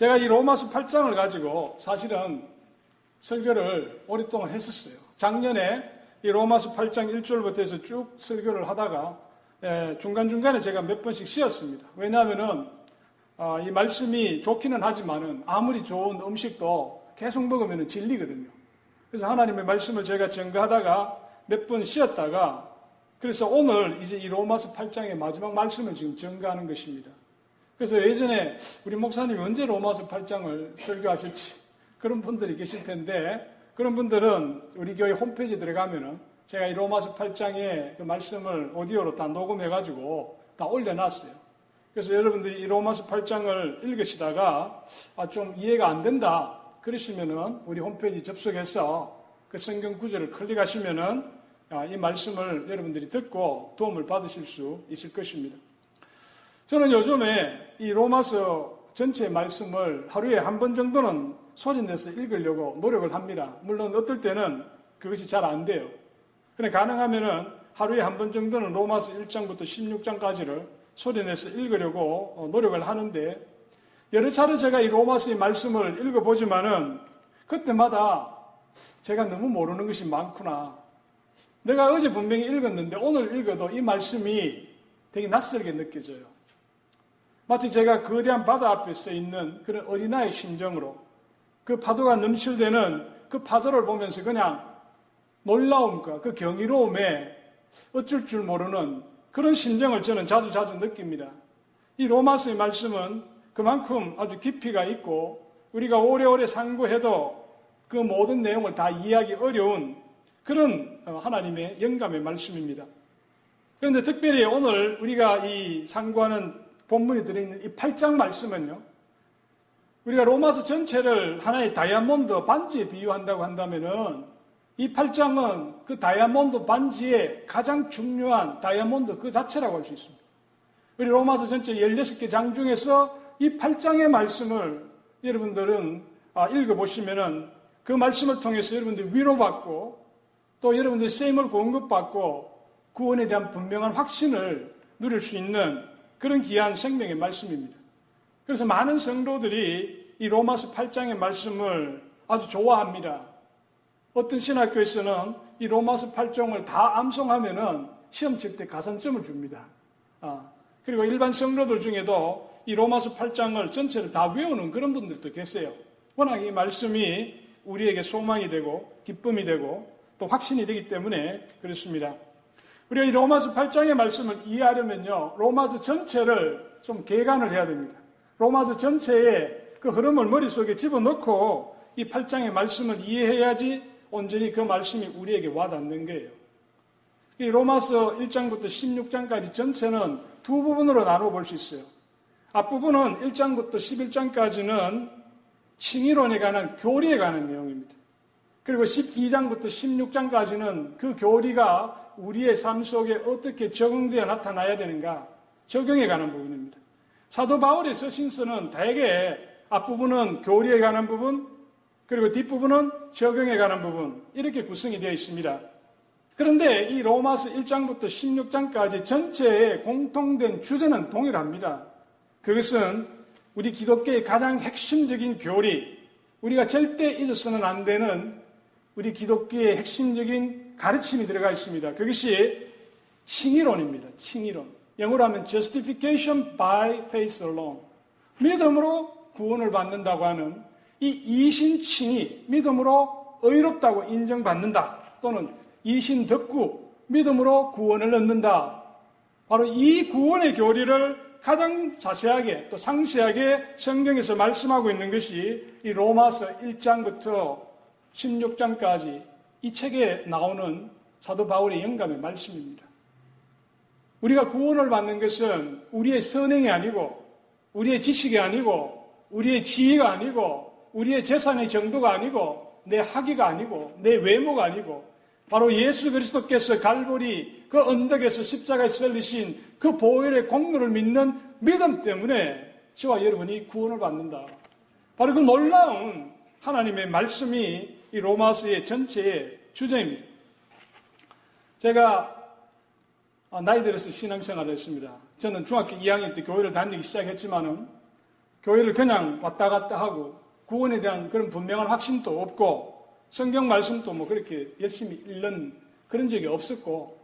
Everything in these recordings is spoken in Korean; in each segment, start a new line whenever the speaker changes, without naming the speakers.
제가 이 로마서 8장을 가지고 사실은 설교를 오랫동안 했었어요. 작년에 이 로마서 8장 1절부터 해서 쭉 설교를 하다가 예, 중간중간에 제가 몇 번씩 쉬었습니다. 왜냐하면은 아, 이 말씀이 좋기는 하지만은 아무리 좋은 음식도 계속 먹으면 질리거든요. 그래서 하나님의 말씀을 제가 전가하다가 몇 번 쉬었다가 그래서 오늘 이제 이 로마서 8장의 마지막 말씀을 지금 전가하는 것입니다. 그래서 예전에 우리 목사님이 언제 로마서 8장을 설교하실지 그런 분들이 계실 텐데 그런 분들은 우리 교회 홈페이지 들어가면은 제가 이 로마서 8장의 그 말씀을 오디오로 다 녹음해가지고 다 올려놨어요. 그래서 여러분들이 이 로마서 8장을 읽으시다가 아, 좀 이해가 안 된다. 그러시면은 우리 홈페이지 접속해서 그 성경 구절을 클릭하시면은 아, 이 말씀을 여러분들이 듣고 도움을 받으실 수 있을 것입니다. 저는 요즘에 이 로마서 전체 말씀을 하루에 한 번 정도는 소리 내서 읽으려고 노력을 합니다. 물론 어떨 때는 그것이 잘 안 돼요. 그래 가능하면은 하루에 한 번 정도는 로마서 1장부터 16장까지를 소리 내서 읽으려고 어, 노력을 하는데 여러 차례 제가 이 로마서의 말씀을 읽어보지만은 그때마다 제가 너무 모르는 것이 많구나. 내가 어제 분명히 읽었는데 오늘 읽어도 이 말씀이 되게 낯설게 느껴져요. 마치 제가 거대한 바다 앞에 서 있는 그런 어린아이 심정으로 그 파도가 넘실대는 그 파도를 보면서 그냥 놀라움과 그 경이로움에 어쩔 줄 모르는 그런 심정을 저는 자주 자주 느낍니다. 이 로마서의 말씀은 그만큼 아주 깊이가 있고 우리가 오래오래 상고해도 그 모든 내용을 다 이해하기 어려운 그런 어, 하나님의 영감의 말씀입니다. 그런데 특별히 오늘 우리가 이 상고하는 본문이 들어있는 이 8장 말씀은요. 우리가 로마서 전체를 하나의 다이아몬드 반지에 비유한다고 한다면은 이 8장은 그 다이아몬드 반지의 가장 중요한 다이아몬드 그 자체라고 할 수 있습니다. 우리 로마서 전체 16개 장 중에서 이 8장의 말씀을 여러분들은 아, 읽어보시면은 그 말씀을 통해서 여러분들이 위로받고 또 여러분들이 세임을 공급받고 구원에 대한 분명한 확신을 누릴 수 있는 그런 귀한 생명의 말씀입니다. 그래서 많은 성도들이 이 로마서 8장의 말씀을 아주 좋아합니다. 어떤 신학교에서는 이 로마서 8장을 다 암송하면은 시험 칠 때 가산점을 줍니다. 아, 그리고 일반 성도들 중에도 이 로마서 8장을 전체를 다 외우는 그런 분들도 계세요. 워낙 이 말씀이 우리에게 소망이 되고 기쁨이 되고 또 확신이 되기 때문에 그렇습니다. 우리가 이 로마서 8장의 말씀을 이해하려면요, 로마서 전체를 좀 개관을 해야 됩니다. 로마서 전체의 그 흐름을 머릿속에 집어넣고 이 8장의 말씀을 이해해야지 온전히 그 말씀이 우리에게 와닿는 거예요. 이 로마서 1장부터 16장까지 전체는 두 부분으로 나눠 볼 수 있어요. 앞부분은 1장부터 11장까지는 칭의론에 관한 교리에 관한 내용입니다. 그리고 12장부터 16장까지는 그 교리가 우리의 삶 속에 어떻게 적응되어 나타나야 되는가 적용에 관한 부분입니다. 사도 바울의 서신서는 대개 앞부분은 교리에 관한 부분, 그리고 뒷부분은 적용에 관한 부분, 이렇게 구성이 되어 있습니다. 그런데 이 로마서 1장부터 16장까지 전체의 공통된 주제는 동일합니다. 그것은 우리 기독교의 가장 핵심적인 교리, 우리가 절대 잊어서는 안 되는 우리 기독교의 핵심적인 가르침이 들어가 있습니다. 그것이 칭의론입니다. 칭의론. 영어로 하면 justification by faith alone. 믿음으로 구원을 받는다고 하는 이 이신칭의, 믿음으로 의롭다고 인정받는다. 또는 이신덕구, 믿음으로 구원을 얻는다. 바로 이 구원의 교리를 가장 자세하게 또 상세하게 성경에서 말씀하고 있는 것이 이 로마서 1장부터 16장까지 이 책에 나오는 사도 바울의 영감의 말씀입니다. 우리가 구원을 받는 것은 우리의 선행이 아니고 우리의 지식이 아니고 우리의 지위가 아니고 우리의 재산의 정도가 아니고 내 학위가 아니고 내 외모가 아니고 바로 예수 그리스도께서 갈보리 그 언덕에서 십자가에 설리신 그 보혈의 공로를 믿는 믿음 때문에 저와 여러분이 구원을 받는다. 바로 그 놀라운 하나님의 말씀이 이 로마서의 전체의 주제입니다. 제가 나이 들어서 신앙생활을 했습니다. 저는 중학교 2학년 때 교회를 다니기 시작했지만은 교회를 그냥 왔다 갔다 하고 구원에 대한 그런 분명한 확신도 없고 성경 말씀도 뭐 그렇게 열심히 읽는 그런 적이 없었고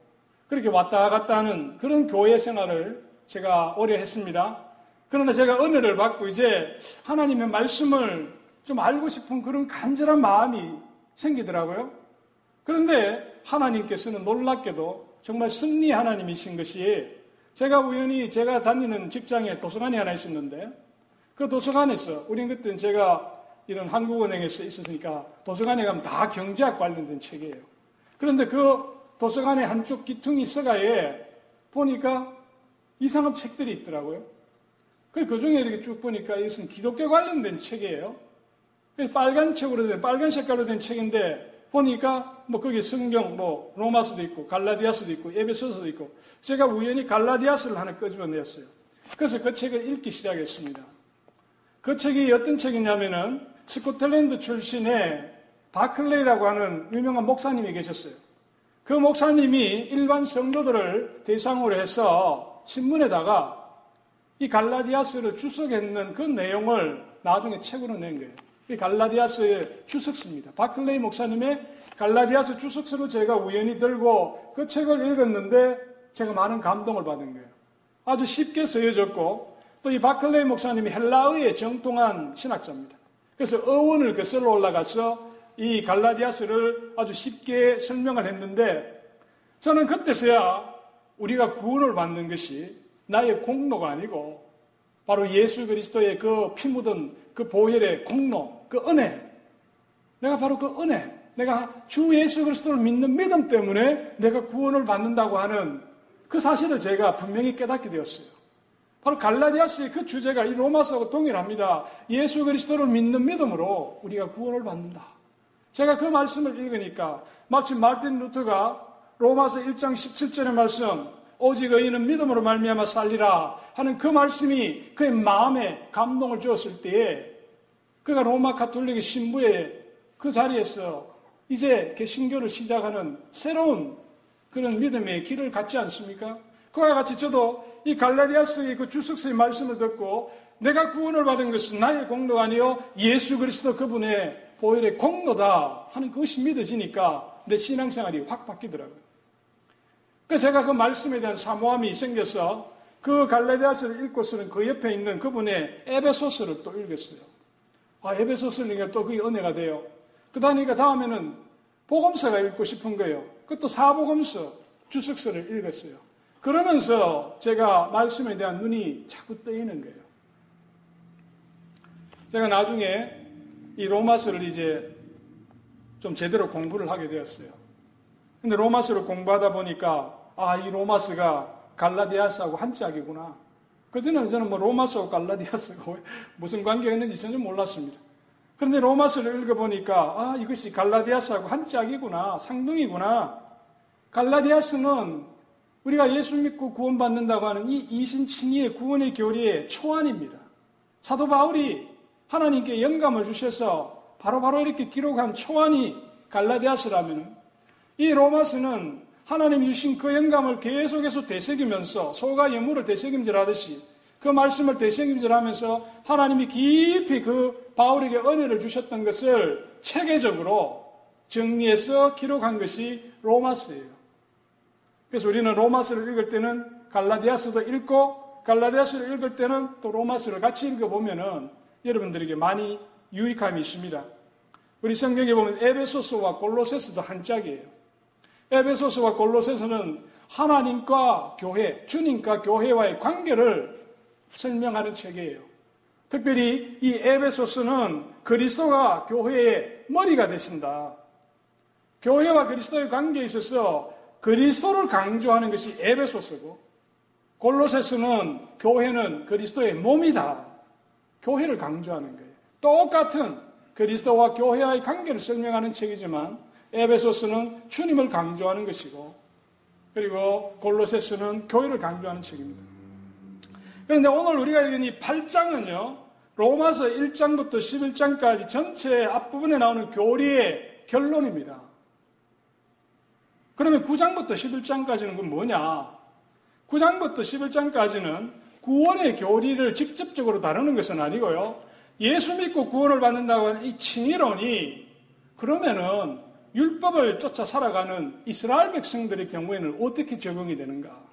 그렇게 왔다 갔다 하는 그런 교회 생활을 제가 오래 했습니다. 그러나 제가 은혜를 받고 이제 하나님의 말씀을 좀 알고 싶은 그런 간절한 마음이 생기더라고요. 그런데 하나님께서는 놀랍게도 정말 승리 하나님이신 것이 제가 우연히 제가 다니는 직장에 도서관이 하나 있었는데 그 도서관에서 우린 그때는 제가 이런 한국은행에서 있었으니까 도서관에 가면 다 경제학 관련된 책이에요. 그런데 그 도서관의 한쪽 기퉁이 서가에 보니까 이상한 책들이 있더라고요. 그 중에 이렇게 쭉 보니까 이것은 기독교 관련된 책이에요. 빨간 책으로 된, 빨간 색깔로 된 책인데 보니까 뭐 거기 성경 뭐 로마서도 있고 갈라디아서도 있고 에베소서도 있고 제가 우연히 갈라디아서를 하나 끄집어냈어요. 그래서 그 책을 읽기 시작했습니다. 그 책이 어떤 책이냐면은 스코틀랜드 출신의 바클레이라고 하는 유명한 목사님이 계셨어요. 그 목사님이 일반 성도들을 대상으로 해서 신문에다가 이 갈라디아스를 주석했는 그 내용을 나중에 책으로 낸 거예요. 이 갈라디아스의 주석서입니다. 바클레이 목사님의 갈라디아스 주석서를 제가 우연히 들고 그 책을 읽었는데 제가 많은 감동을 받은 거예요. 아주 쉽게 쓰여졌고 또 이 바클레이 목사님이 헬라어의 정통한 신학자입니다. 그래서 어원을 거슬러 올라가서 이 갈라디아스를 아주 쉽게 설명을 했는데 저는 그때서야 우리가 구원을 받는 것이 나의 공로가 아니고 바로 예수 그리스도의 그 피 묻은 그 보혈의 공로, 그 은혜. 내가 바로 그 은혜. 내가 주 예수 그리스도를 믿는 믿음 때문에 내가 구원을 받는다고 하는 그 사실을 제가 분명히 깨닫게 되었어요. 바로 갈라디아스의 그 주제가 이 로마서하고 동일합니다. 예수 그리스도를 믿는 믿음으로 우리가 구원을 받는다. 제가 그 말씀을 읽으니까 마치 마틴 루터가 로마서 1장 17절의 말씀 오직 의인은 믿음으로 말미암아 살리라 하는 그 말씀이 그의 마음에 감동을 주었을 때에 그가 로마 카톨릭의 신부의 그 자리에서 이제 개신교를 시작하는 새로운 그런 믿음의 길을 갖지 않습니까? 그와 같이 저도 이 갈라디아스의 그 주석서의 말씀을 듣고 내가 구원을 받은 것은 나의 공로가 아니요 예수 그리스도 그분의 보혈의 공로다 하는 그것이 믿어지니까 내 신앙생활이 확 바뀌더라고요. 그 제가 그 말씀에 대한 사모함이 생겨서 그 갈라디아스를 읽고서는 그 옆에 있는 그분의 에베소스를 또 읽었어요. 아, 에베소스를 읽으니까 또 그게 은혜가 돼요. 그다음에 다음에는 복음서가 읽고 싶은 거예요. 그것도 사복음서 주석서를 읽었어요. 그러면서 제가 말씀에 대한 눈이 자꾸 떠이는 거예요. 제가 나중에 이 로마서를 이제 좀 제대로 공부를 하게 되었어요. 근데 로마서를 공부하다 보니까 아, 이 로마서가 갈라디아스하고 한 짝이구나. 그전에는 저는 뭐 로마서와 갈라디아스가 무슨 관계가 있는지 전혀 몰랐습니다. 그런데 로마서를 읽어보니까 아, 이것이 갈라디아스하고 한 짝이구나. 상등이구나. 갈라디아스는 우리가 예수 믿고 구원받는다고 하는 이 이신칭의의 구원의 교리의 초안입니다. 사도 바울이 하나님께 영감을 주셔서 바로바로 바로 이렇게 기록한 초안이 갈라디아스라면 이 로마서는 하나님 주신 그 영감을 계속해서 되새기면서 소가 예물을 되새김질하듯이 그 말씀을 되새김질하면서 하나님이 깊이 그 바울에게 은혜를 주셨던 것을 체계적으로 정리해서 기록한 것이 로마서예요. 그래서 우리는 로마서를 읽을 때는 갈라디아서도 읽고 갈라디아서를 읽을 때는 또 로마서를 같이 읽어보면은 여러분들에게 많이 유익함이 있습니다. 우리 성경에 보면 에베소서와 골로새서도 한 짝이에요. 에베소서와 골로새서는 하나님과 교회, 주님과 교회와의 관계를 설명하는 책이에요. 특별히 이 에베소서는 그리스도가 교회의 머리가 되신다. 교회와 그리스도의 관계에 있어서 그리스도를 강조하는 것이 에베소서고 골로새서는 교회는 그리스도의 몸이다. 교회를 강조하는 거예요. 똑같은 그리스도와 교회와의 관계를 설명하는 책이지만 에베소서는 주님을 강조하는 것이고 그리고 골로새서는 교회를 강조하는 책입니다. 그런데 오늘 우리가 읽은 이 8장은요. 로마서 1장부터 11장까지 전체 앞부분에 나오는 교리의 결론입니다. 그러면 9장부터 11장까지는 그 뭐냐? 9장부터 11장까지는 구원의 교리를 직접적으로 다루는 것은 아니고요. 예수 믿고 구원을 받는다고 하는 이 칭의론이 그러면은 율법을 쫓아 살아가는 이스라엘 백성들의 경우에는 어떻게 적용이 되는가?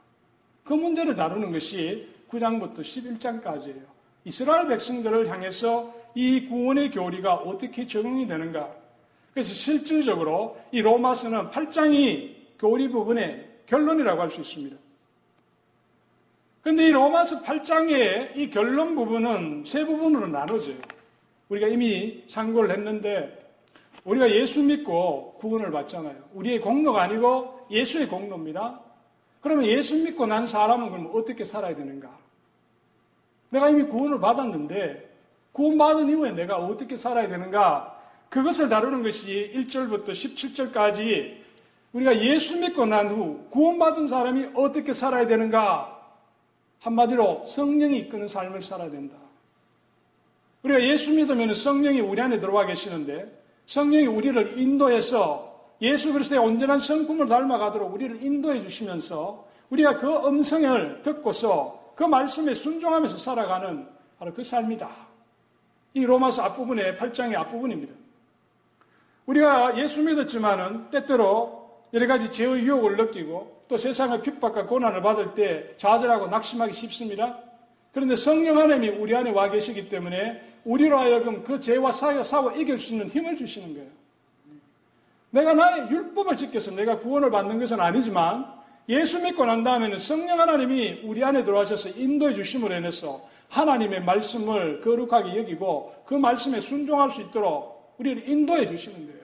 그 문제를 다루는 것이 9장부터 11장까지예요. 이스라엘 백성들을 향해서 이 구원의 교리가 어떻게 적용이 되는가? 그래서 실질적으로 이 로마서는 8장이 교리 부분의 결론이라고 할 수 있습니다. 근데 이 로마서 8장의 이 결론 부분은 세 부분으로 나눠져요. 우리가 이미 참고를 했는데 우리가 예수 믿고 구원을 받잖아요. 우리의 공로가 아니고 예수의 공로입니다. 그러면 예수 믿고 난 사람은 그럼 어떻게 살아야 되는가? 내가 이미 구원을 받았는데 구원받은 이후에 내가 어떻게 살아야 되는가? 그것을 다루는 것이 1절부터 17절까지 우리가 예수 믿고 난 후 구원받은 사람이 어떻게 살아야 되는가? 한마디로 성령이 이끄는 삶을 살아야 된다. 우리가 예수 믿으면 성령이 우리 안에 들어와 계시는데 성령이 우리를 인도해서 예수 그리스도의 온전한 성품을 닮아가도록 우리를 인도해 주시면서 우리가 그 음성을 듣고서 그 말씀에 순종하면서 살아가는 바로 그 삶이다. 이 로마서 앞부분의 8장의 앞부분입니다. 우리가 예수 믿었지만은 때때로 여러 가지 죄의 유혹을 느끼고 또 세상의 핍박과 고난을 받을 때 좌절하고 낙심하기 쉽습니다. 그런데 성령 하나님이 우리 안에 와 계시기 때문에 우리로 하여금 그 죄와 사여 싸워 이길 수 있는 힘을 주시는 거예요. 내가 나의 율법을 지켜서 내가 구원을 받는 것은 아니지만 예수 믿고 난 다음에는 성령 하나님이 우리 안에 들어와셔서 인도해 주심으로 인해서 하나님의 말씀을 거룩하게 여기고 그 말씀에 순종할 수 있도록 우리를 인도해 주시는 거예요.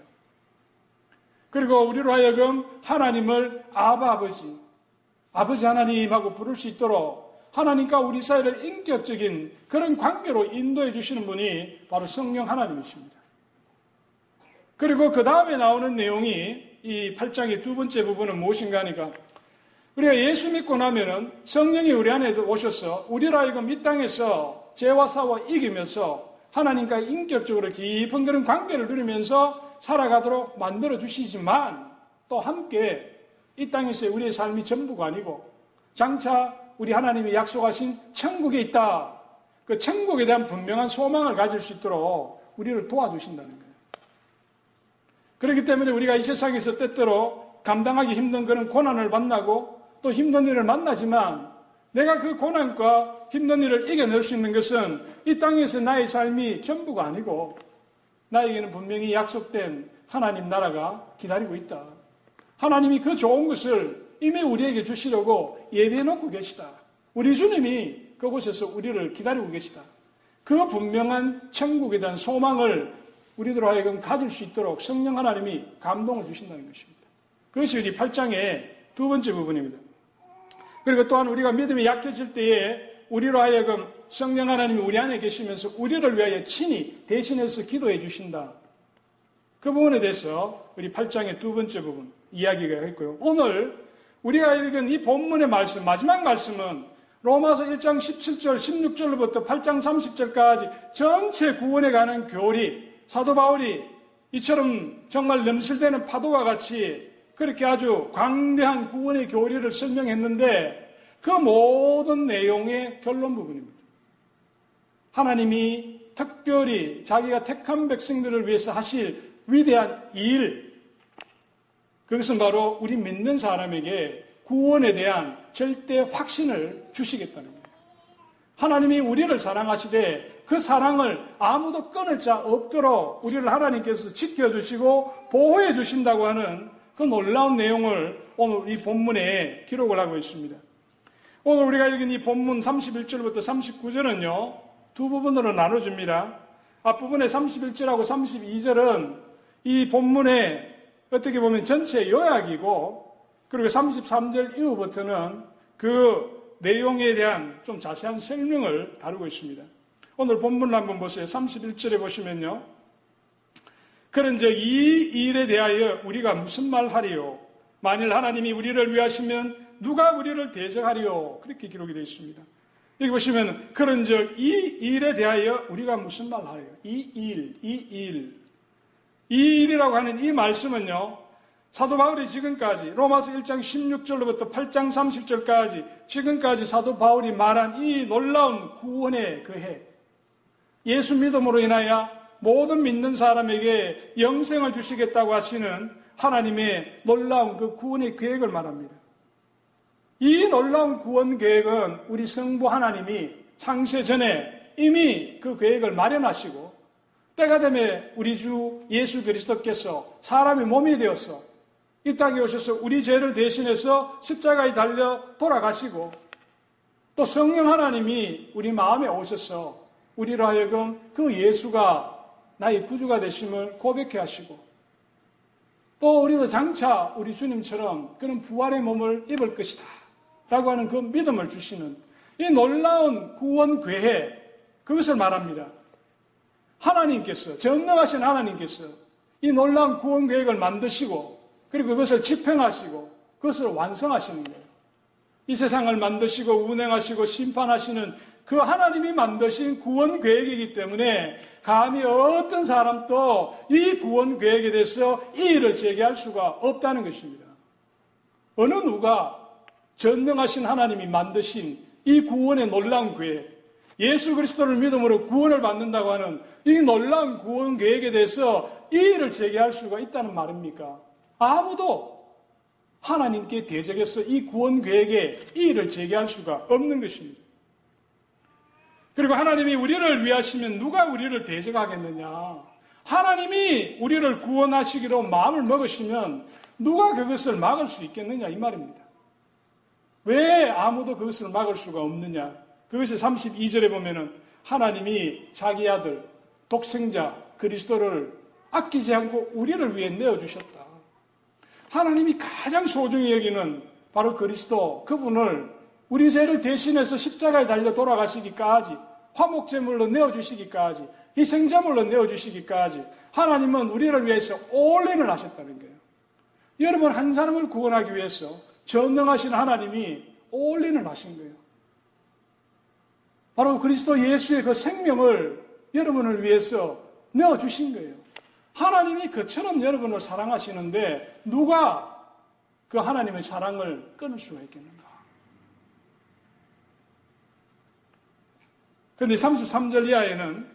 그리고 우리로 하여금 하나님을 아바 아버지, 아버지 하나님하고 부를 수 있도록 하나님과 우리 사이를 인격적인 그런 관계로 인도해 주시는 분이 바로 성령 하나님이십니다. 그리고 그 다음에 나오는 내용이 이 8장의 두 번째 부분은 무엇인가 하니까 우리가 예수 믿고 나면은 성령이 우리 안에 오셔서 우리로 하여금 이 땅에서 죄와 싸워 이기면서 하나님과 인격적으로 깊은 그런 관계를 누리면서 살아가도록 만들어 주시지만 또 함께 이 땅에서 우리의 삶이 전부가 아니고 장차 우리 하나님이 약속하신 천국에 있다. 그 천국에 대한 분명한 소망을 가질 수 있도록 우리를 도와주신다는 거예요. 그렇기 때문에 우리가 이 세상에서 때때로 감당하기 힘든 그런 고난을 만나고 또 힘든 일을 만나지만 내가 그 고난과 힘든 일을 이겨낼 수 있는 것은 이 땅에서 나의 삶이 전부가 아니고 나에게는 분명히 약속된 하나님 나라가 기다리고 있다. 하나님이 그 좋은 것을 이미 우리에게 주시려고 예비해 놓고 계시다. 우리 주님이 그곳에서 우리를 기다리고 계시다. 그 분명한 천국에 대한 소망을 우리들 하여금 가질 수 있도록 성령 하나님이 감동을 주신다는 것입니다. 그것이 우리 8장의 두 번째 부분입니다. 그리고 또한 우리가 믿음이 약해질 때에 우리로 하여금 성령 하나님이 우리 안에 계시면서 우리를 위하여 친히 대신해서 기도해 주신다. 그 부분에 대해서 우리 8장의 두 번째 부분 이야기가 했고요. 오늘 우리가 읽은 이 본문의 말씀, 마지막 말씀은 로마서 1장 17절, 16절부터 8장 30절까지 전체 구원에 관한 교리, 사도 바울이 이처럼 정말 넘실대는 파도와 같이 그렇게 아주 광대한 구원의 교리를 설명했는데 그 모든 내용의 결론 부분입니다. 하나님이 특별히 자기가 택한 백성들을 위해서 하실 위대한 일, 그것은 바로 우리 믿는 사람에게 구원에 대한 절대 확신을 주시겠다는 거예요. 하나님이 우리를 사랑하시되 그 사랑을 아무도 끊을 자 없도록 우리를 하나님께서 지켜주시고 보호해 주신다고 하는 그 놀라운 내용을 오늘 이 본문에 기록을 하고 있습니다. 오늘 우리가 읽은 이 본문 31절부터 39절은요, 두 부분으로 나눠줍니다. 앞부분의 31절하고 32절은 이 본문의 어떻게 보면 전체 요약이고 그리고 33절 이후부터는 그 내용에 대한 좀 자세한 설명을 다루고 있습니다. 오늘 본문을 한번 보세요. 31절에 보시면요. 그런즉 이 일에 대하여 우리가 무슨 말 하리요? 만일 하나님이 우리를 위하시면 누가 우리를 대적하리요? 그렇게 기록이 되어 있습니다. 여기 보시면 그런즉 이 일에 대하여 우리가 무슨 말 하리요? 이 일, 이 일. 이 일이라고 하는 이 말씀은요, 사도 바울이 지금까지 로마서 1장 16절로부터 8장 30절까지 지금까지 사도 바울이 말한 이 놀라운 구원의 그 해. 예수 믿음으로 인하여 모든 믿는 사람에게 영생을 주시겠다고 하시는 하나님의 놀라운 그 구원의 계획을 말합니다. 이 놀라운 구원 계획은 우리 성부 하나님이 창세 전에 이미 그 계획을 마련하시고 때가 되면 우리 주 예수 그리스도께서 사람의 몸이 되어서 이 땅에 오셔서 우리 죄를 대신해서 십자가에 달려 돌아가시고 또 성령 하나님이 우리 마음에 오셔서 우리로 하여금 그 예수가 나의 구주가 되심을 고백해 하시고 또 우리도 장차 우리 주님처럼 그런 부활의 몸을 입을 것이다. 라고 하는 그 믿음을 주시는 이 놀라운 구원 괴해 그것을 말합니다. 하나님께서 전능하신 하나님께서 이 놀라운 구원 계획을 만드시고 그리고 그것을 집행하시고 그것을 완성하시는 거예요. 이 세상을 만드시고 운행하시고 심판하시는 그 하나님이 만드신 구원 계획이기 때문에 감히 어떤 사람도 이 구원 계획에 대해서 이의를 제기할 수가 없다는 것입니다. 어느 누가 전능하신 하나님이 만드신 이 구원의 놀라운 계획, 예수 그리스도를 믿음으로 구원을 받는다고 하는 이 놀라운 구원 계획에 대해서 이의를 제기할 수가 있다는 말입니까? 아무도 하나님께 대적해서 이 구원 계획에 이의를 제기할 수가 없는 것입니다. 그리고 하나님이 우리를 위하시면 누가 우리를 대적하겠느냐? 하나님이 우리를 구원하시기로 마음을 먹으시면 누가 그것을 막을 수 있겠느냐? 이 말입니다. 왜 아무도 그것을 막을 수가 없느냐? 그것이 32절에 보면은 하나님이 자기 아들, 독생자, 그리스도를 아끼지 않고 우리를 위해 내어 주셨다. 하나님이 가장 소중히 여기는 바로 그리스도, 그분을 우리 죄를 대신해서 십자가에 달려 돌아가시기까지, 화목제물로 내어 주시기까지, 희생제물로 내어 주시기까지, 하나님은 우리를 위해서 올인을 하셨다는 거예요. 여러분, 한 사람을 구원하기 위해서 전능하신 하나님이 올인을 하신 거예요. 바로 그리스도 예수의 그 생명을 여러분을 위해서 내어주신 거예요. 하나님이 그처럼 여러분을 사랑하시는데 누가 그 하나님의 사랑을 끊을 수가 있겠는가? 그런데 33절 이하에는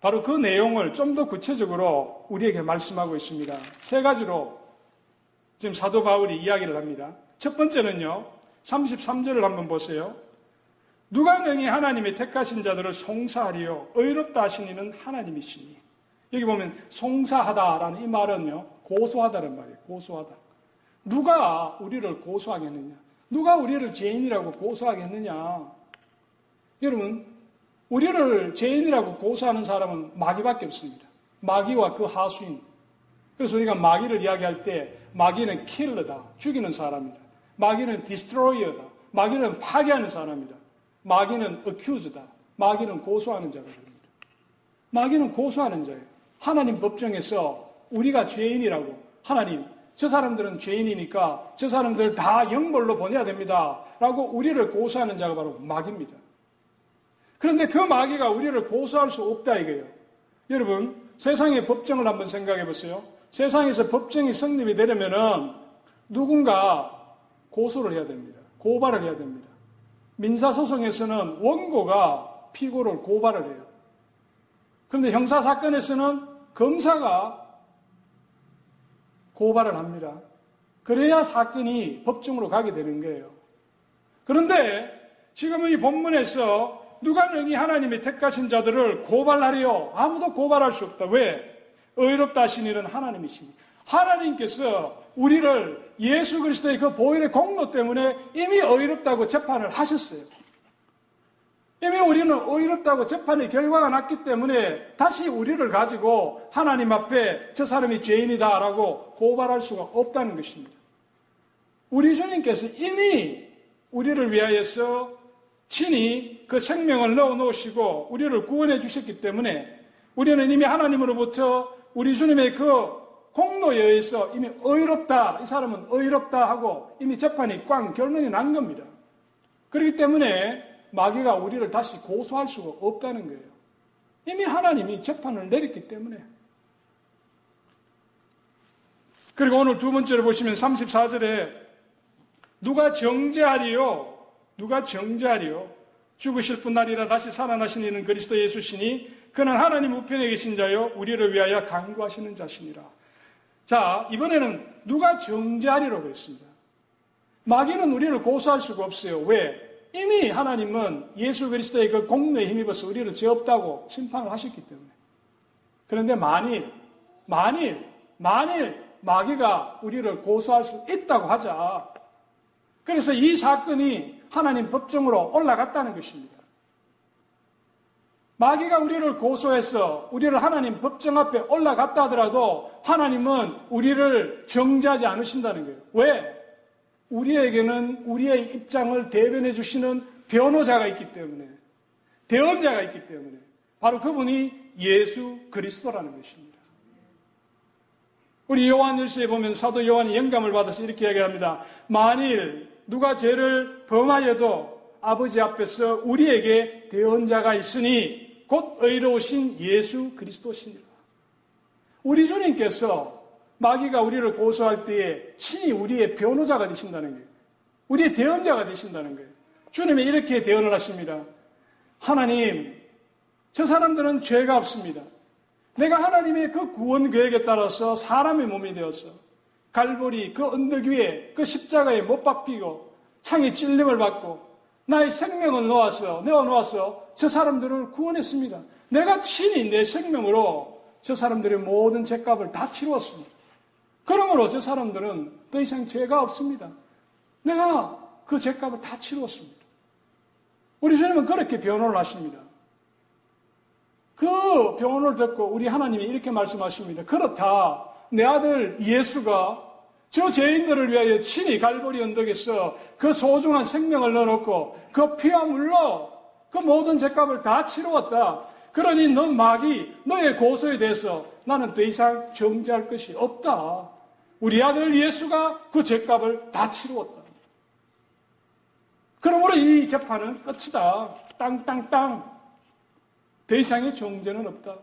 바로 그 내용을 좀 더 구체적으로 우리에게 말씀하고 있습니다. 세 가지로 지금 사도 바울이 이야기를 합니다. 첫 번째는요, 33절을 한번 보세요. 누가 능히 하나님의 택하신 자들을 송사하리요, 의롭다 하신 이는 하나님이시니. 여기 보면 송사하다라는 이 말은요, 고소하다는 말이에요. 고소하다. 누가 우리를 고소하겠느냐? 누가 우리를 죄인이라고 고소하겠느냐? 여러분, 우리를 죄인이라고 고소하는 사람은 마귀밖에 없습니다. 마귀와 그 하수인. 그래서 우리가 마귀를 이야기할 때 마귀는 킬러다. 죽이는 사람이다. 마귀는 디스트로이어다. 마귀는 파괴하는 사람이다. 마귀는 어큐즈다. 마귀는 고소하는 자가 됩니다. 마귀는 고소하는 자예요. 하나님 법정에서 우리가 죄인이라고 하나님 저 사람들은 죄인이니까 저 사람들 다 영벌로 보내야 됩니다. 라고 우리를 고소하는 자가 바로 마귀입니다. 그런데 그 마귀가 우리를 고소할 수 없다 이거예요. 여러분, 세상의 법정을 한번 생각해 보세요. 세상에서 법정이 성립이 되려면은 누군가 고소를 해야 됩니다. 고발을 해야 됩니다. 민사소송에서는 원고가 피고를 고발을 해요. 그런데 형사사건에서는 검사가 고발을 합니다. 그래야 사건이 법정으로 가게 되는 거예요. 그런데 지금은 이 본문에서 누가 능히 하나님의 택하신 자들을 고발하리요? 아무도 고발할 수 없다. 왜? 의롭다 하신 일은 하나님이시니. 하나님께서 우리를 예수 그리스도의 그 보혈의 공로 때문에 이미 의롭다고 재판을 하셨어요. 이미 우리는 의롭다고 재판의 결과가 났기 때문에 다시 우리를 가지고 하나님 앞에 저 사람이 죄인이다라고 고발할 수가 없다는 것입니다. 우리 주님께서 이미 우리를 위하여서 친히 그 생명을 넣어 놓으시고 우리를 구원해 주셨기 때문에 우리는 이미 하나님으로부터 우리 주님의 그 공로에 의해서 이미 의롭다, 이 사람은 의롭다 하고 이미 재판이 꽝 결론이 난 겁니다. 그렇기 때문에 마귀가 우리를 다시 고소할 수가 없다는 거예요. 이미 하나님이 재판을 내렸기 때문에. 그리고 오늘 두 번째로 보시면 34절에 누가 정죄하리요? 누가 정죄하리요? 죽으실 분날이라 다시 살아나신 이는 그리스도 예수시니 그는 하나님 우편에 계신 자요 우리를 위하여 강구하시는 자시니라. 자 이번에는 누가 정죄하리라고 했습니다. 마귀는 우리를 고소할 수가 없어요. 왜? 이미 하나님은 예수 그리스도의 그 공로에 힘입어서 우리를 죄 없다고 심판을 하셨기 때문에. 그런데 만일, 만일, 만일 마귀가 우리를 고소할 수 있다고 하자. 그래서 이 사건이 하나님 법정으로 올라갔다는 것입니다. 마귀가 우리를 고소해서 우리를 하나님 법정 앞에 올라갔다 하더라도 하나님은 우리를 정죄하지 않으신다는 거예요. 왜? 우리에게는 우리의 입장을 대변해 주시는 변호자가 있기 때문에, 대언자가 있기 때문에, 바로 그분이 예수 그리스도라는 것입니다. 우리 요한 일서에 보면 사도 요한이 영감을 받아서 이렇게 이야기합니다. 만일 누가 죄를 범하여도 아버지 앞에서 우리에게 대언자가 있으니 곧 의로우신 예수 그리스도시니라. 우리 주님께서 마귀가 우리를 고소할 때에 친히 우리의 변호자가 되신다는 거예요. 우리의 대언자가 되신다는 거예요. 주님이 이렇게 대언을 하십니다. 하나님, 저 사람들은 죄가 없습니다. 내가 하나님의 그 구원 계획에 따라서 사람의 몸이 되어서 갈보리 그 언덕 위에 그 십자가에 못 박히고 창에 찔림을 받고 나의 생명을 놓아서 내어 놓아서 저 사람들을 구원했습니다. 내가 친히 내 생명으로 저 사람들의 모든 죄값을 다 치루었습니다. 그러므로 저 사람들은 더 이상 죄가 없습니다. 내가 그 죄값을 다 치루었습니다. 우리 주님은 그렇게 변호를 하십니다. 그 변호를 듣고 우리 하나님이 이렇게 말씀하십니다. 그렇다. 내 아들 예수가 저 죄인들을 위하여 친히 갈보리 언덕에서 그 소중한 생명을 넣어놓고 그 피와 물로 그 모든 죄값을 다 치루었다. 그러니 너 마귀, 너의 고소에 대해서 나는 더 이상 정죄할 것이 없다. 우리 아들 예수가 그 죄값을 다 치루었다. 그러므로 이 재판은 끝이다. 땅땅땅. 더 이상의 정죄는 없다.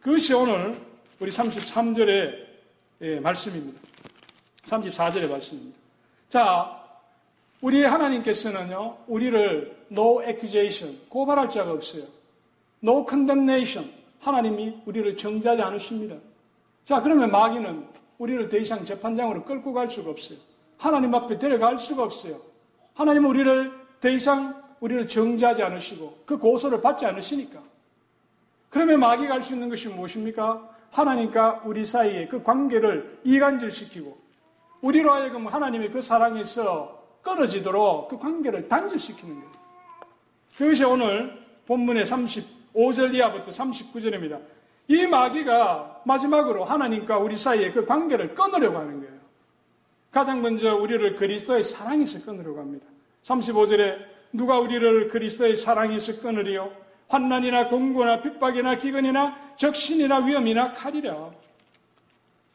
그것이 오늘 우리 33절의 예, 말씀입니다. 34절의 말씀입니다. 자, 우리 하나님께서는요, 우리를 no accusation, 고발할 자가 없어요. no condemnation, 하나님이 우리를 정죄하지 않으십니다. 자, 그러면 마귀는 우리를 더 이상 재판장으로 끌고 갈 수가 없어요. 하나님 앞에 데려갈 수가 없어요. 하나님은 우리를 더 이상 우리를 정죄하지 않으시고 그 고소를 받지 않으시니까. 그러면 마귀가 할 수 있는 것이 무엇입니까? 하나님과 우리 사이의 그 관계를 이간질시키고 우리로 하여금 하나님의 그 사랑에서 끊어지도록 그 관계를 단절시키는 거예요. 그것이 오늘 본문의 35절 이하부터 39절입니다. 이 마귀가 마지막으로 하나님과 우리 사이의 그 관계를 끊으려고 하는 거예요. 가장 먼저 우리를 그리스도의 사랑에서 끊으려고 합니다. 35절에 누가 우리를 그리스도의 사랑에서 끊으리요? 환난이나 공고나 핍박이나 기근이나 적신이나 위험이나 칼이라.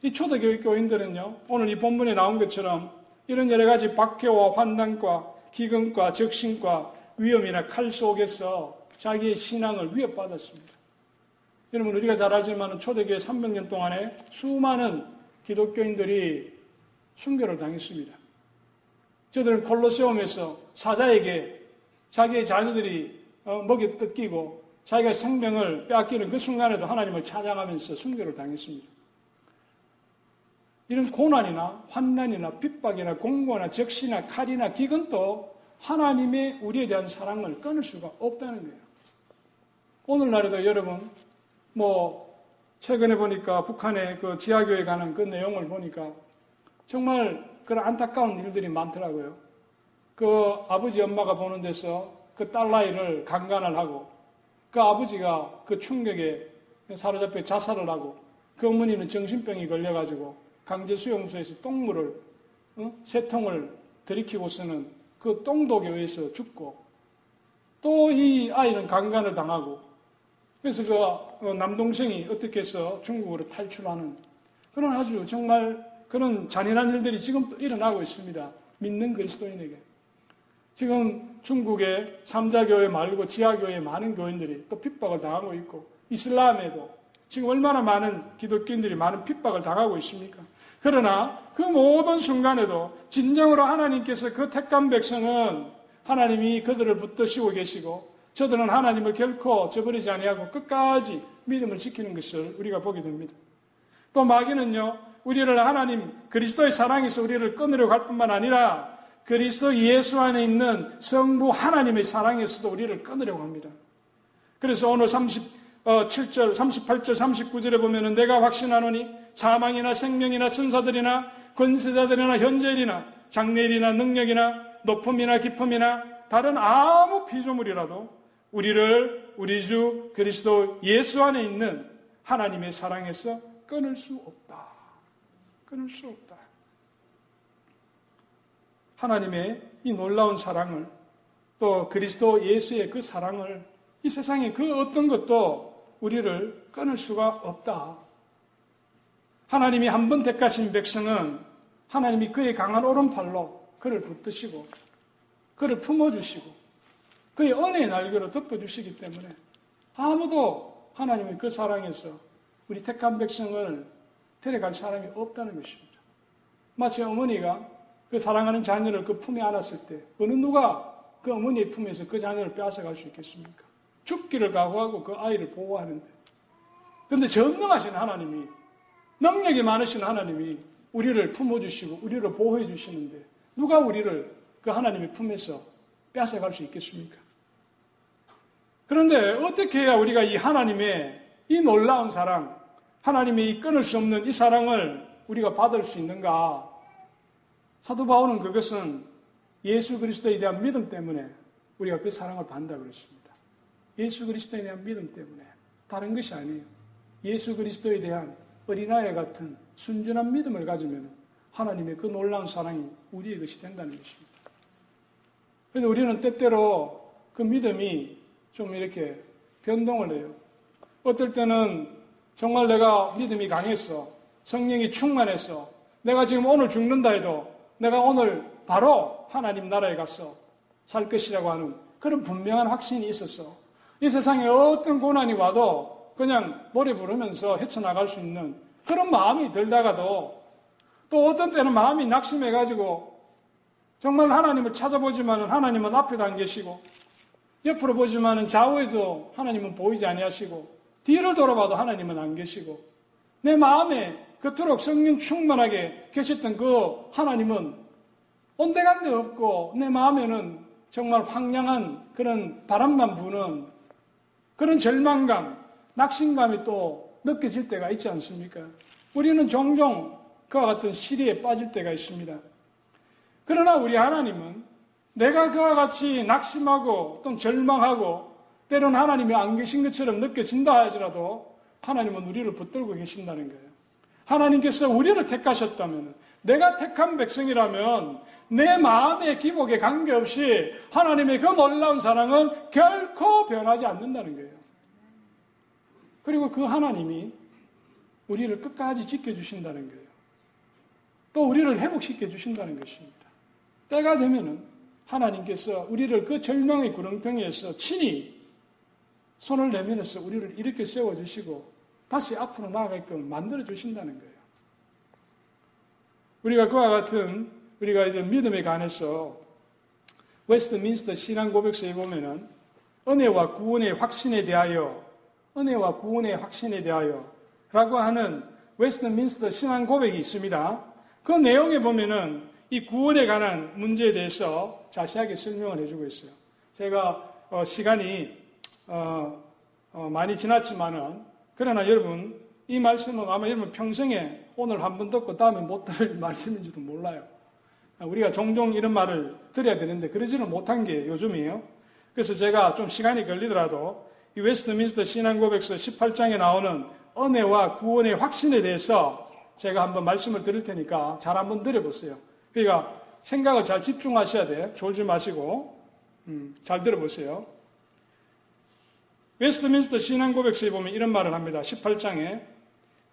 이 초대교육 교인들은요, 오늘 이 본문에 나온 것처럼 이런 여러 가지 박해와 환난과 기근과 적신과 위험이나 칼 속에서 자기의 신앙을 위협받았습니다. 여러분, 우리가 잘 알지만 초대교회 300년 동안에 수많은 기독교인들이 순교를 당했습니다. 저들은 콜로세움에서 사자에게 자기의 자녀들이 어, 먹이 뜯기고 자기가 생명을 빼앗기는 그 순간에도 하나님을 찬양하면서 순교를 당했습니다. 이런 고난이나 환난이나 핍박이나 공고나 적시나 칼이나 기근도 하나님의 우리에 대한 사랑을 끊을 수가 없다는 거예요. 오늘날에도 여러분 뭐 최근에 보니까 북한의 그 지하교회 가는 그 내용을 보니까 정말 그런 안타까운 일들이 많더라고요. 그 아버지 엄마가 보는 데서 그 딸나이를 강간을 하고 그 아버지가 그 충격에 사로잡혀 자살을 하고 그 어머니는 정신병이 걸려가지고 강제 수용소에서 똥물을 어? 세 통을 들이키고서는 그 똥독에 의해서 죽고 또 이 아이는 강간을 당하고 그래서 그 어, 남동생이 어떻게 해서 중국으로 탈출하는 그런 아주 정말 그런 잔인한 일들이 지금 일어나고 있습니다. 믿는 그리스도인에게. 지금 중국의 삼자교회 말고 지하교회 많은 교인들이 또 핍박을 당하고 있고 이슬람에도 지금 얼마나 많은 기독교인들이 많은 핍박을 당하고 있습니까? 그러나 그 모든 순간에도 진정으로 하나님께서 그 택한 백성은 하나님이 그들을 붙드시고 계시고 저들은 하나님을 결코 저버리지 아니하고 끝까지 믿음을 지키는 것을 우리가 보게 됩니다. 또 마귀는요, 우리를 하나님 그리스도의 사랑에서 우리를 끊으려고 할 뿐만 아니라 그리스도 예수 안에 있는 성부 하나님의 사랑에서도 우리를 끊으려고 합니다. 그래서 오늘 37절, 38절, 39절에 보면은 내가 확신하노니 사망이나 생명이나 천사들이나 권세자들이나 현재일이나 장래일이나 능력이나 높음이나 깊음이나 다른 아무 피조물이라도 우리를 우리 주 그리스도 예수 안에 있는 하나님의 사랑에서 끊을 수 없다. 끊을 수 없다. 하나님의 이 놀라운 사랑을 또 그리스도 예수의 그 사랑을 이 세상에 그 어떤 것도 우리를 끊을 수가 없다. 하나님이 한 번 택하신 백성은 하나님이 그의 강한 오른팔로 그를 붙드시고 그를 품어주시고 그의 은혜의 날개로 덮어주시기 때문에 아무도 하나님의 그 사랑에서 우리 택한 백성을 데려갈 사람이 없다는 것입니다. 마치 어머니가 그 사랑하는 자녀를 그 품에 안았을 때 어느 누가 그 어머니의 품에서 그 자녀를 빼앗아갈 수 있겠습니까? 죽기를 각오하고 그 아이를 보호하는데. 그런데 전능하신 하나님이 능력이 많으신 하나님이 우리를 품어주시고 우리를 보호해 주시는데 누가 우리를 그 하나님의 품에서 빼앗아갈 수 있겠습니까? 그런데 어떻게 해야 우리가 이 하나님의 이 놀라운 사랑, 하나님의 이 끊을 수 없는 이 사랑을 우리가 받을 수 있는가? 사도 바울은 그것은 예수 그리스도에 대한 믿음 때문에 우리가 그 사랑을 받는다고 그랬습니다. 예수 그리스도에 대한 믿음 때문에 다른 것이 아니에요. 예수 그리스도에 대한 어린아이 같은 순전한 믿음을 가지면 하나님의 그 놀라운 사랑이 우리의 것이 된다는 것입니다. 그런데 우리는 때때로 그 믿음이 좀 이렇게 변동을 해요. 어떨 때는 정말 내가 믿음이 강했어. 성령이 충만했어. 내가 지금 오늘 죽는다 해도 내가 오늘 바로 하나님 나라에 가서 살 것이라고 하는 그런 분명한 확신이 있었어. 이 세상에 어떤 고난이 와도 그냥 노래 부르면서 헤쳐나갈 수 있는 그런 마음이 들다가도 또 어떤 때는 마음이 낙심해가지고 정말 하나님을 찾아보지만 하나님은 앞에도 안 계시고 옆으로 보지만 좌우에도 하나님은 보이지 아니하시고 뒤를 돌아봐도 하나님은 안 계시고 내 마음에 그토록 성령 충만하게 계셨던 그 하나님은 온데간데 없고 내 마음에는 정말 황량한 그런 바람만 부는 그런 절망감, 낙심감이 또 느껴질 때가 있지 않습니까? 우리는 종종 그와 같은 시리에 빠질 때가 있습니다. 그러나 우리 하나님은 내가 그와 같이 낙심하고 또 절망하고 때로는 하나님이 안 계신 것처럼 느껴진다 하더라도 하나님은 우리를 붙들고 계신다는 거예요. 하나님께서 우리를 택하셨다면 내가 택한 백성이라면 내 마음의 기복에 관계없이 하나님의 그 놀라운 사랑은 결코 변하지 않는다는 거예요. 그리고 그 하나님이 우리를 끝까지 지켜주신다는 거예요. 또 우리를 회복시켜 주신다는 것입니다. 때가 되면은 하나님께서 우리를 그 절망의 구렁텅이에서 친히 손을 내면서 우리를 이렇게 세워주시고 다시 앞으로 나아가게끔 만들어 주신다는 거예요. 우리가 그와 같은 우리가 이제 믿음에 관해서 웨스트민스터 신앙 고백서에 보면은 은혜와 구원의 확신에 대하여 은혜와 구원의 확신에 대하여 라고 하는 웨스트민스터 신앙 고백이 있습니다. 그 내용에 보면은 이 구원에 관한 문제에 대해서 자세하게 설명을 해주고 있어요. 제가 어, 시간이 어, 어, 많이 지났지만은 그러나 여러분 이 말씀은 아마 여러분 평생에 오늘 한 번 듣고 다음에 못 들을 말씀인지도 몰라요. 우리가 종종 이런 말을 드려야 되는데 그러지는 못한 게 요즘이에요. 그래서 제가 좀 시간이 걸리더라도 이 웨스트민스터 신앙고백서 18장에 나오는 은혜와 구원의 확신에 대해서 제가 한번 말씀을 드릴 테니까 잘 한번 들어보세요. 그러니까 생각을 잘 집중하셔야 돼. 졸지 마시고. 음, 잘 들어보세요. 웨스트민스터 신앙 고백서에 보면 이런 말을 합니다. 18장에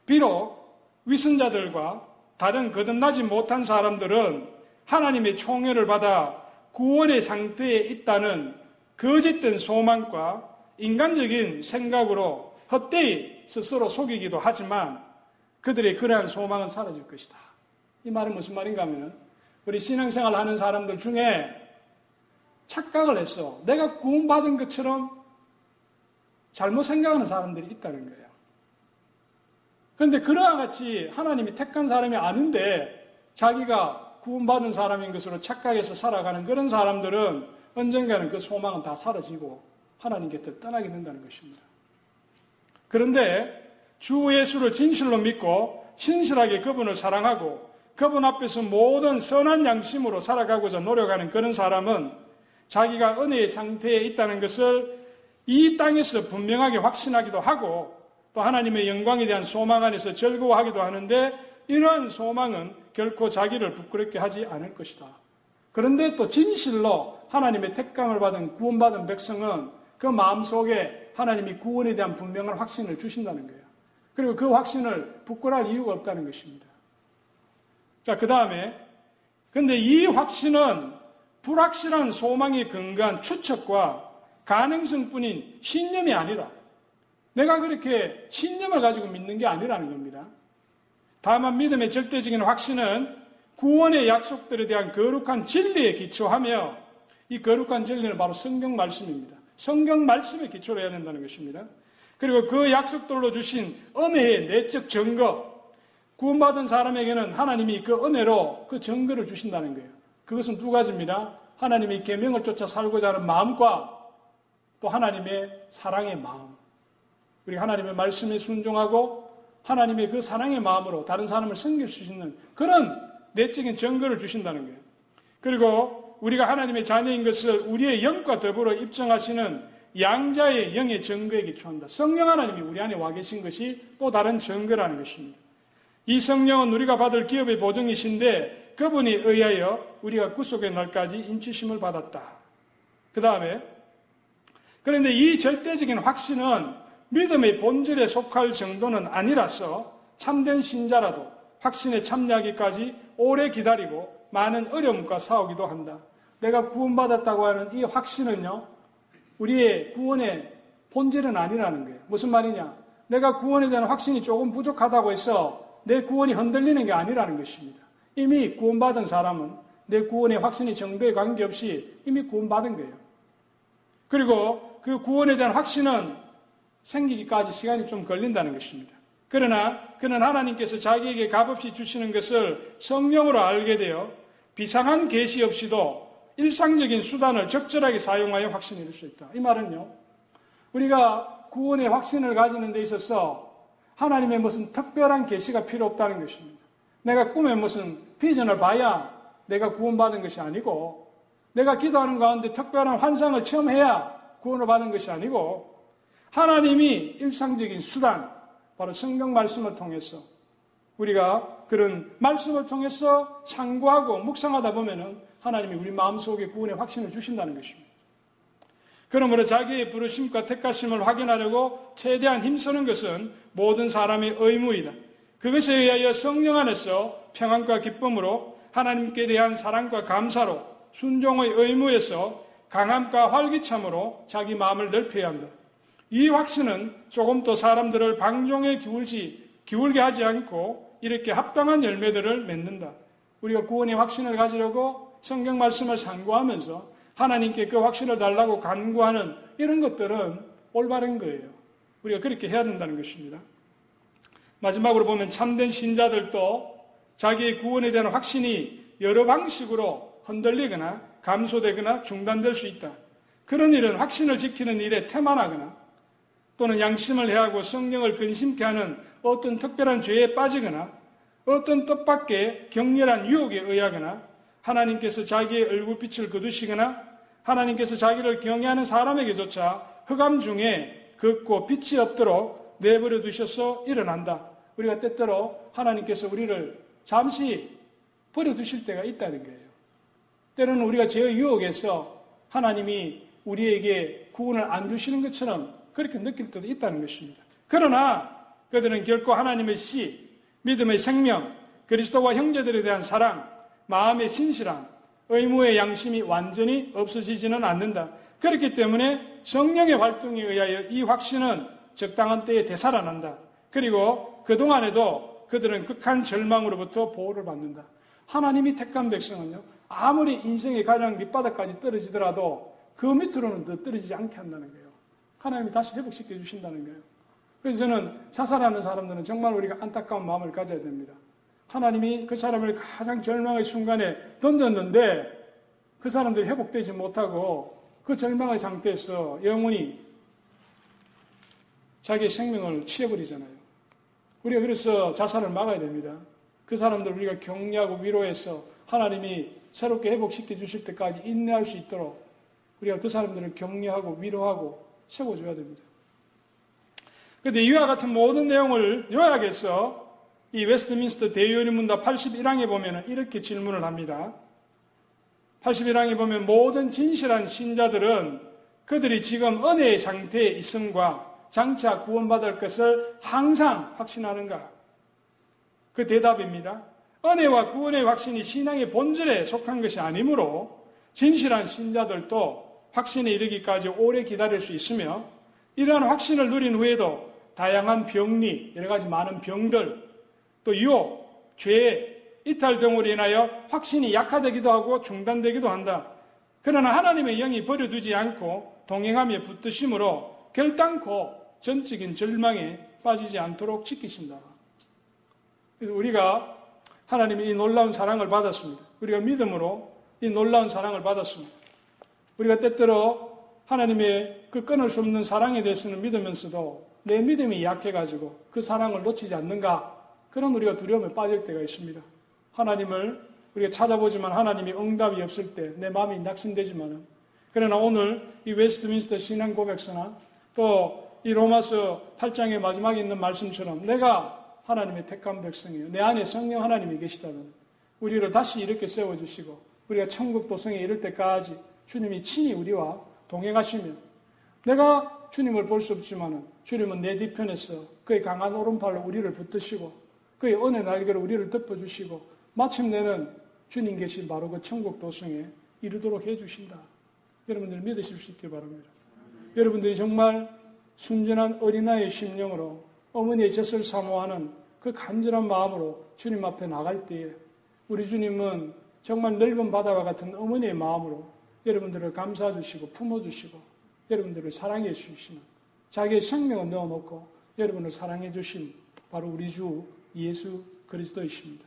비록 위선자들과 다른 거듭나지 못한 사람들은 하나님의 총애를 받아 구원의 상태에 있다는 거짓된 소망과 인간적인 생각으로 헛되이 스스로 속이기도 하지만 그들의 그러한 소망은 사라질 것이다. 이 말은 무슨 말인가 하면 우리 신앙생활 하는 사람들 중에 착각을 했어. 내가 구원받은 것처럼 잘못 생각하는 사람들이 있다는 거예요. 그런데 그러한 같이 하나님이 택한 사람이 아는데 자기가 구원받은 사람인 것으로 착각해서 살아가는 그런 사람들은 언젠가는 그 소망은 다 사라지고 하나님 곁을 떠나게 된다는 것입니다. 그런데 주 예수를 진실로 믿고 신실하게 그분을 사랑하고 그분 앞에서 모든 선한 양심으로 살아가고자 노력하는 그런 사람은 자기가 은혜의 상태에 있다는 것을 이 땅에서 분명하게 확신하기도 하고 또 하나님의 영광에 대한 소망 안에서 즐거워하기도 하는데 이러한 소망은 결코 자기를 부끄럽게 하지 않을 것이다. 그런데 또 진실로 하나님의 택감을 받은 구원받은 백성은 그 마음속에 하나님이 구원에 대한 분명한 확신을 주신다는 거예요. 그리고 그 확신을 부끄러울 이유가 없다는 것입니다. 자, 그 다음에 근데 이 확신은 불확실한 소망에 근거한 추측과 가능성뿐인 신념이 아니라 내가 그렇게 신념을 가지고 믿는 게 아니라는 겁니다. 다만 믿음의 절대적인 확신은 구원의 약속들에 대한 거룩한 진리에 기초하며 이 거룩한 진리는 바로 성경 말씀입니다. 성경 말씀에 기초로 해야 된다는 것입니다. 그리고 그 약속들로 주신 은혜의 내적 증거, 구원받은 사람에게는 하나님이 그 은혜로 그 증거를 주신다는 거예요. 그것은 두 가지입니다. 하나님의 계명을 쫓아 살고자 하는 마음과 또 하나님의 사랑의 마음. 우리 하나님의 말씀에 순종하고 하나님의 그 사랑의 마음으로 다른 사람을 섬길 수 있는 그런 내적인 증거를 주신다는 거예요. 그리고 우리가 하나님의 자녀인 것을 우리의 영과 더불어 입증하시는 양자의 영의 증거에 기초한다. 성령 하나님이 우리 안에 와 계신 것이 또 다른 증거라는 것입니다. 이 성령은 우리가 받을 기업의 보증이신데 그분이 의하여 우리가 구속의 날까지 인치심을 받았다. 그 다음에 그런데 이 절대적인 확신은 믿음의 본질에 속할 정도는 아니라서 참된 신자라도 확신에 참여하기까지 오래 기다리고 많은 어려움과 싸우기도 한다. 내가 구원받았다고 하는 이 확신은요, 우리의 구원의 본질은 아니라는 거예요. 무슨 말이냐? 내가 구원에 대한 확신이 조금 부족하다고 해서 내 구원이 흔들리는 게 아니라는 것입니다. 이미 구원받은 사람은 내 구원의 확신이 정도에 관계없이 이미 구원받은 거예요. 그리고 그 구원에 대한 확신은 생기기까지 시간이 좀 걸린다는 것입니다. 그러나 그는 하나님께서 자기에게 값없이 주시는 것을 성령으로 알게 되어 비상한 계시 없이도 일상적인 수단을 적절하게 사용하여 확신을 이룰 수 있다. 이 말은요. 우리가 구원의 확신을 가지는 데 있어서 하나님의 무슨 특별한 계시가 필요 없다는 것입니다. 내가 꿈에 무슨 비전을 봐야 내가 구원받은 것이 아니고 내가 기도하는 가운데 특별한 환상을 처음 해야 구원을 받은 것이 아니고 하나님이 일상적인 수단, 바로 성경 말씀을 통해서 우리가 그런 말씀을 통해서 상고하고 묵상하다 보면은 하나님이 우리 마음속에 구원의 확신을 주신다는 것입니다. 그러므로 자기의 부르심과 택하심을 확인하려고 최대한 힘쓰는 것은 모든 사람의 의무이다. 그것에 의하여 성령 안에서 평안과 기쁨으로 하나님께 대한 사랑과 감사로 순종의 의무에서 강함과 활기참으로 자기 마음을 넓혀야 한다. 이 확신은 조금 더 사람들을 방종에 기울지, 기울게 하지 않고 이렇게 합당한 열매들을 맺는다. 우리가 구원의 확신을 가지려고 성경 말씀을 상고하면서 하나님께 그 확신을 달라고 간구하는 이런 것들은 올바른 거예요. 우리가 그렇게 해야 된다는 것입니다. 마지막으로 보면 참된 신자들도 자기의 구원에 대한 확신이 여러 방식으로 흔들리거나 감소되거나 중단될 수 있다. 그런 일은 확신을 지키는 일에 태만하거나 또는 양심을 해하고 성령을 근심케 하는 어떤 특별한 죄에 빠지거나 어떤 뜻밖의 격렬한 유혹에 의하거나 하나님께서 자기의 얼굴빛을 거두시거나 하나님께서 자기를 경외하는 사람에게조차 흑암 중에 걷고 빛이 없도록 내버려 두셔서 일어난다. 우리가 때때로 하나님께서 우리를 잠시 버려 두실 때가 있다는 거예요. 때로는 우리가 죄의 유혹에서 하나님이 우리에게 구원을 안 주시는 것처럼 그렇게 느낄 때도 있다는 것입니다. 그러나 그들은 결코 하나님의 씨, 믿음의 생명, 그리스도와 형제들에 대한 사랑, 마음의 신실함, 의무의 양심이 완전히 없어지지는 않는다. 그렇기 때문에 성령의 활동에 의하여 이 확신은 적당한 때에 되살아난다. 그리고 그동안에도 그들은 극한 절망으로부터 보호를 받는다. 하나님이 택한 백성은요, 아무리 인생의 가장 밑바닥까지 떨어지더라도 그 밑으로는 더 떨어지지 않게 한다는 거예요. 하나님이 다시 회복시켜 주신다는 거예요. 그래서 저는 자살하는 사람들은 정말 우리가 안타까운 마음을 가져야 됩니다. 하나님이 그 사람을 가장 절망의 순간에 던졌는데 그 사람들이 회복되지 못하고 그 절망의 상태에서 영원히 자기의 생명을 취해버리잖아요. 우리가 그래서 자살을 막아야 됩니다. 그 사람들 우리가 격려하고 위로해서 하나님이 새롭게 회복시켜 주실 때까지 인내할 수 있도록 우리가 그 사람들을 격려하고 위로하고 세워줘야 됩니다. 그런데 이와 같은 모든 내용을 요약해서 이 웨스트민스터 대의원의 문답 81항에 보면 이렇게 질문을 합니다. 81항에 보면 모든 진실한 신자들은 그들이 지금 은혜의 상태에 있음과 장차 구원받을 것을 항상 확신하는가? 그 대답입니다. 은혜와 구원의 확신이 신앙의 본질에 속한 것이 아니므로 진실한 신자들도 확신에 이르기까지 오래 기다릴 수 있으며 이러한 확신을 누린 후에도 다양한 병리, 여러 가지 많은 병들, 또 유혹, 죄, 이탈 등으로 인하여 확신이 약화되기도 하고 중단되기도 한다. 그러나 하나님의 영이 버려두지 않고 동행하며 붙드심으로 결단코 전적인 절망에 빠지지 않도록 지키신다. 그래서 우리가 하나님의 이 놀라운 사랑을 받았습니다. 우리가 믿음으로 이 놀라운 사랑을 받았습니다. 우리가 때때로 하나님의 그 끊을 수 없는 사랑에 대해서는 믿으면서도 내 믿음이 약해가지고 그 사랑을 놓치지 않는가 그런 우리가 두려움에 빠질 때가 있습니다. 하나님을 우리가 찾아보지만 하나님이 응답이 없을 때 내 마음이 낙심되지만은 그러나 오늘 이 웨스트민스터 신앙 고백서나 또 이 로마서 8장의 마지막에 있는 말씀처럼 내가 하나님의 택한 백성이에요. 내 안에 성령 하나님이 계시다면 우리를 다시 이렇게 세워주시고 우리가 천국 도 성에 이를 때까지 주님이 친히 우리와 동행하시며 내가 주님을 볼 수 없지만은 주님은 내 뒤편에서 그의 강한 오른팔로 우리를 붙드시고 그의 은혜 날개로 우리를 덮어주시고 마침내는 주님 계신 바로 그 천국 도성에 이르도록 해주신다. 여러분들 믿으실 수 있길 바랍니다. 여러분들이 정말 순전한 어린아이의 심령으로 어머니의 젖을 사모하는 그 간절한 마음으로 주님 앞에 나갈 때에 우리 주님은 정말 넓은 바다와 같은 어머니의 마음으로 여러분들을 감싸 주시고 품어 주시고 여러분들을 사랑해 주시는 자기의 생명을 넣어놓고 여러분을 사랑해 주신 바로 우리 주 예수 그리스도이십니다.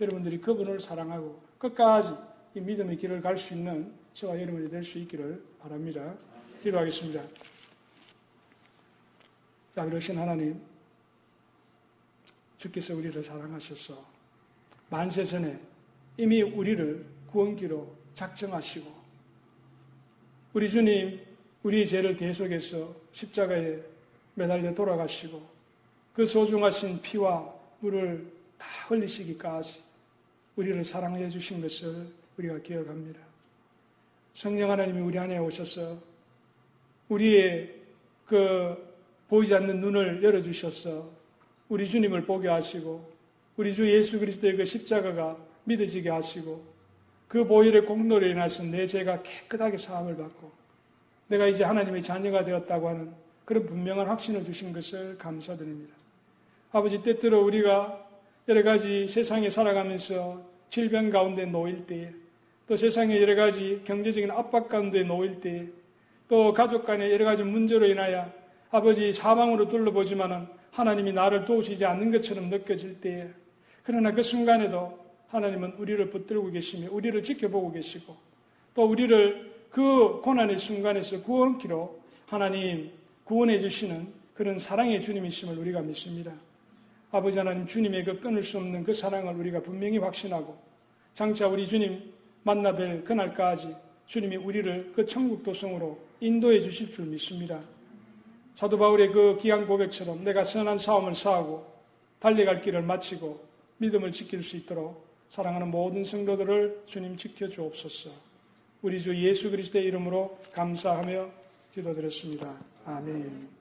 여러분들이 그분을 사랑하고 끝까지 이 믿음의 길을 갈 수 있는 저와 여러분이 될 수 있기를 바랍니다. 기도하겠습니다. 자, 그러신 하나님, 주께서 우리를 사랑하셔서 만세 전에 이미 우리를 구원기로 작정하시고 우리 주님 우리 죄를 대속해서 십자가에 매달려 돌아가시고 그 소중하신 피와 물을 다 흘리시기까지 우리를 사랑해 주신 것을 우리가 기억합니다. 성령 하나님이 우리 안에 오셔서 우리의 그 보이지 않는 눈을 열어주셔서 우리 주님을 보게 하시고 우리 주 예수 그리스도의 그 십자가가 믿어지게 하시고 그 보혈의 공로로 인해서 내 죄가 깨끗하게 사함을 받고 내가 이제 하나님의 자녀가 되었다고 하는 그런 분명한 확신을 주신 것을 감사드립니다. 아버지 때때로 우리가 여러 가지 세상에 살아가면서 질병 가운데 놓일 때에 또 세상에 여러 가지 경제적인 압박 가운데 놓일 때에 또 가족 간의 여러 가지 문제로 인하여 아버지 사망으로 둘러보지만은 하나님이 나를 도우시지 않는 것처럼 느껴질 때에 그러나 그 순간에도 하나님은 우리를 붙들고 계시며 우리를 지켜보고 계시고 또 우리를 그 고난의 순간에서 구원키로 하나님 구원해 주시는 그런 사랑의 주님이심을 우리가 믿습니다. 아버지 하나님 주님의 그 끊을 수 없는 그 사랑을 우리가 분명히 확신하고 장차 우리 주님 만나 뵐 그날까지 주님이 우리를 그 천국 도성으로 인도해 주실 줄 믿습니다. 사도 바울의 그 귀한 고백처럼 내가 선한 싸움을 싸우고 달려갈 길을 마치고 믿음을 지킬 수 있도록 사랑하는 모든 성도들을 주님 지켜주옵소서. 우리 주 예수 그리스도의 이름으로 감사하며 기도드렸습니다. 아멘.